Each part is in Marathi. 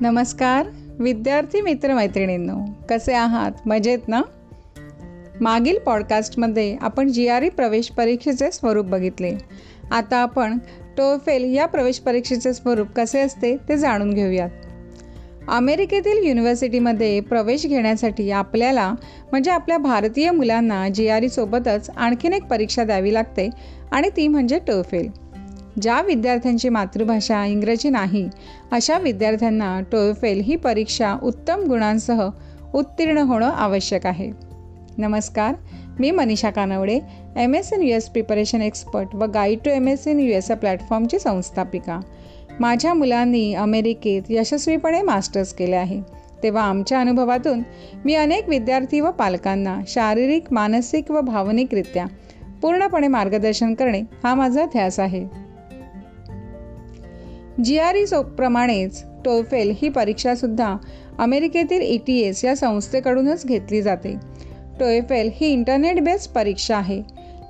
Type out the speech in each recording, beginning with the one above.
नमस्कार विद्यार्थी मित्रमैत्रिणींनो कसे आहात? मजेत ना? मागील पॉडकास्टमध्ये आपण जी आर ई प्रवेश परीक्षेचे स्वरूप बघितले. आता आपण टोफेल या प्रवेश परीक्षेचे स्वरूप कसे असते ते जाणून घेऊयात. अमेरिकेतील युनिव्हर्सिटीमध्ये प्रवेश घेण्यासाठी आपल्याला म्हणजे आपल्या भारतीय मुलांना जी आर ईसोबतच आणखीन एक परीक्षा द्यावी लागते आणि ती म्हणजे टोफेल ज्या विद्यार्थ्यांची मातृभाषा इंग्रजी नाही अशा विद्यार्थ्यांना टोयफेल ही परीक्षा उत्तम गुणांसह उत्तीर्ण होणं आवश्यक आहे. नमस्कार मी Manisha Kanawade M S in U S preparation expert व guide to M S in U S या प्लॅटफॉर्मची संस्थापिका. माझ्या मुलांनी अमेरिकेत यशस्वीपणे मास्टर्स केले आहे. तेव्हा आमच्या अनुभवातून मी अनेक विद्यार्थी व पालकांना शारीरिक मानसिक व भावनिकरित्या पूर्णपणे मार्गदर्शन करणे हा माझा ध्यास आहे. जी आर ई प्रमाणेच टोफेल ही परीक्षासुद्धा अमेरिकेतील ई टी एस या संस्थेकडूनच घेतली जाते. टोएफेल ही इंटरनेट बेस्ड परीक्षा आहे.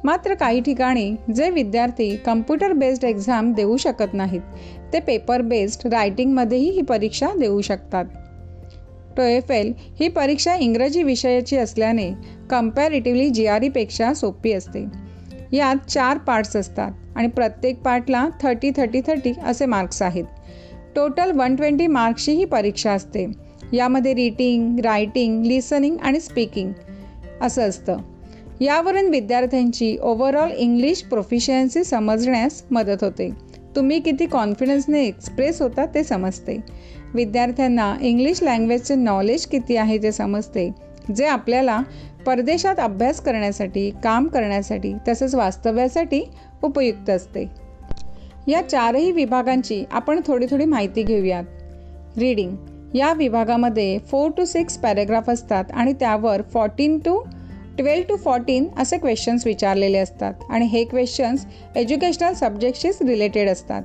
मात्र काही ठिकाणी जे विद्यार्थी कम्प्युटर बेस्ड एक्झाम देऊ शकत नाहीत ते पेपर बेस्ड रायटिंगमध्येही ही परीक्षा देऊ शकतात. टोएफेल ही परीक्षा इंग्रजी विषयाची असल्याने कम्पॅरेटिव्हली जी आर ईपेक्षा सोपी असते. यात चार पार्ट्स असतात. आणि प्रत्येक पार्टला थर्टी थर्टी थर्टी असे मार्क्स आहेत. टोटल वन ट्वेंटी मार्क्सची ही परीक्षा असते. यामध्ये रिटिंग रायटिंग लिसनिंग आणि स्पीकिंग असं असतं. यावरून विद्यार्थ्यांची ओव्हरऑल इंग्लिश प्रोफिशियन्सी समजण्यास मदत होते. तुम्ही किती कॉन्फिडन्सने एक्सप्रेस होता ते समजते. विद्यार्थ्यांना इंग्लिश लँग्वेजचे नॉलेज किती आहे ते समजते. जे आपल्याला परदेशात अभ्यास करण्यासाठी काम करण्यासाठी तसंच वास्तव्यासाठी उपयुक्त असते. या चारही विभागांची आपण थोडी थोडी माहिती घेऊयात. रीडिंग या विभागामध्ये फोर टू सिक्स पॅरेग्राफ असतात आणि त्यावर fourteen to twelve to fourteen असे क्वेश्चन्स विचारलेले असतात. आणि हे क्वेश्चन्स एज्युकेशनल सब्जेक्टशीच रिलेटेड असतात.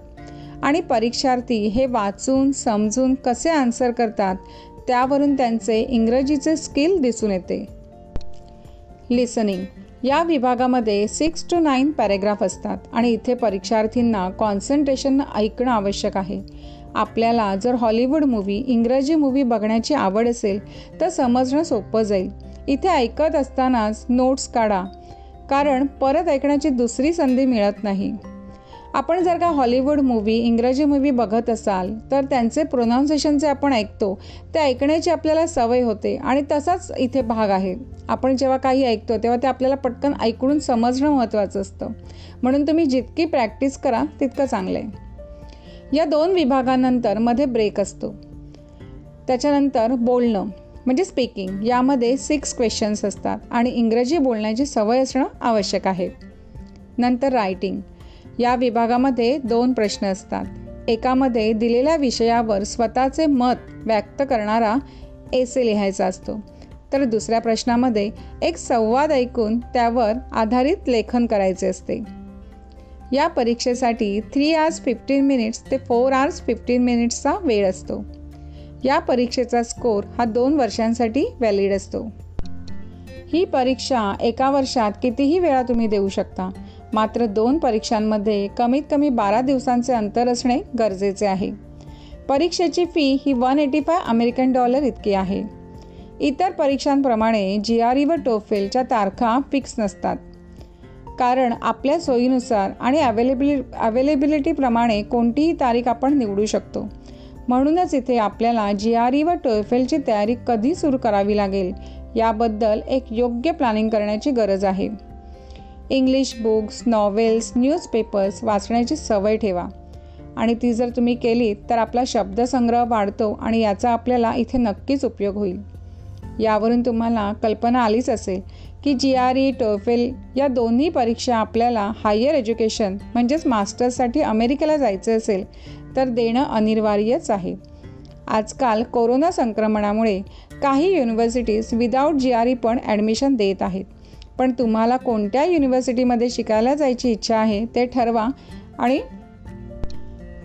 आणि परीक्षार्थी हे वाचून समजून कसे आन्सर करतात त्यावरून त्यांचे इंग्रजीचे स्किल दिसून येते. लिसनिंग या विभागामध्ये सिक्स टू नाईन पॅरेग्राफ असतात आणि इथे परीक्षार्थींना कॉन्सन्ट्रेशन ऐकणं आवश्यक आहे. आपल्याला जर हॉलिवूड मूवी इंग्रजी मूवी बघण्याची आवड असेल तर समजणं सोपं जाईल. इथे ऐकत असतानाच नोट्स काढा. कारण परत ऐकण्याची दुसरी संधी मिळत नाही. आपण जर का हॉलिवूड मूवी इंग्रजी मूवी बघत असाल तर त्यांचे प्रोनाऊन्सिएशन जे आपण ऐकतो ते ऐकण्याची आपल्याला सवय होते आणि तसाच इथे भाग आहे. आपण जेव्हा काही ऐकतो तेव्हा ते आपल्याला पटकन ऐकून समजणं महत्त्वाचं असतं. म्हणून तुम्ही जितकी प्रॅक्टिस करा तितकं चांगलं आहे. या दोन विभागानंतरमध्ये ब्रेक असतो. त्याच्यानंतर बोलणं म्हणजे स्पीकिंग यामध्ये सिक्स क्वेश्चन्स असतात आणि इंग्रजी बोलण्याची सवय असणं आवश्यक आहे. नंतर रायटिंग या विभागामध्ये दोन प्रश्न असतात. एकामध्ये दिलेल्या विषयावर स्वतःचे मत व्यक्त करणारा एसे लिहायचा असतो. तर दुसऱ्या प्रश्नामध्ये एक संवाद ऐकून त्यावर आधारित लेखन करायचे असते. या परीक्षेसाठी थ्री आवर्स फिफ्टीन मिनिट्स ते फोर आवर्स फिफ्टीन मिनिट्सचा वेळ असतो. या परीक्षेचा स्कोर हा दोन वर्षांसाठी व्हॅलिड असतो. ही परीक्षा एका वर्षात कितीही वेळा तुम्ही देऊ शकता. मात्र दोन परीक्षांमध्ये कमीत कमी बारा दिवसांचे अंतर असणे गरजेचे आहे. परीक्षेची फी ही one eighty five American dollar इतकी आहे. इतर परीक्षांप्रमाणे जी आर ई व टोफेलच्या तारखा फिक्स नसतात. कारण आपल्या सोयीनुसार आणि अवेलेबिलि अवेलेबिलिटीप्रमाणे कोणतीही तारीख आपण निवडू शकतो. म्हणूनच इथे आपल्याला जी आर ई व टोफेलची तयारी कधी सुरू करावी लागेल याबद्दल एक योग्य प्लॅनिंग करण्याची गरज आहे. इंग्लिश बुक्स नॉवेल्स न्यूजपेपर्स वाचण्याची सवय ठेवा. आणि ती जर तुम्ही केलीत तर आपला शब्दसंग्रह वाढतो आणि याचा आपल्याला इथे नक्कीच उपयोग होईल. यावरून तुम्हाला कल्पना आलीच असेल की जी आर ई टोफेल या दोन्ही परीक्षा आपल्याला हायर एज्युकेशन म्हणजेच मास्टर्ससाठी अमेरिकेला जायचं असेल तर देणं अनिवार्यच आहे. आजकाल कोरोना संक्रमणामुळे काही universities without G R E पण ॲडमिशन देत आहेत. पण तुम्हाला कोणत्या युनिव्हर्सिटीमध्ये शिकायला जायची इच्छा आहे ते ठरवा. आणि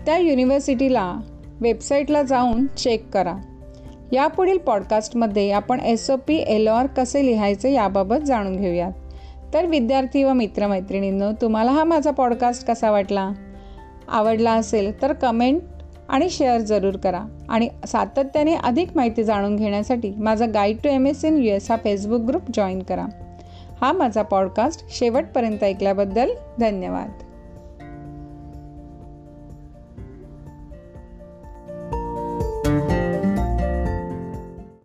त्या युनिव्हर्सिटीला वेबसाईटला जाऊन चेक करा. यापुढील पॉडकास्टमध्ये आपण S O P L O R कसे लिहायचे याबाबत जाणून घेऊयात. तर विद्यार्थी व मित्रमैत्रिणींनो तुम्हाला हा माझा पॉडकास्ट कसा वाटला? आवडला असेल तर कमेंट आणि शेअर जरूर करा. आणि सातत्याने अधिक माहिती जाणून घेण्यासाठी माझा guide to M S in U S हा फेसबुक ग्रुप जॉईन करा. हा माझा पॉडकास्ट शेवटपर्यंत ऐकल्याबद्दल धन्यवाद.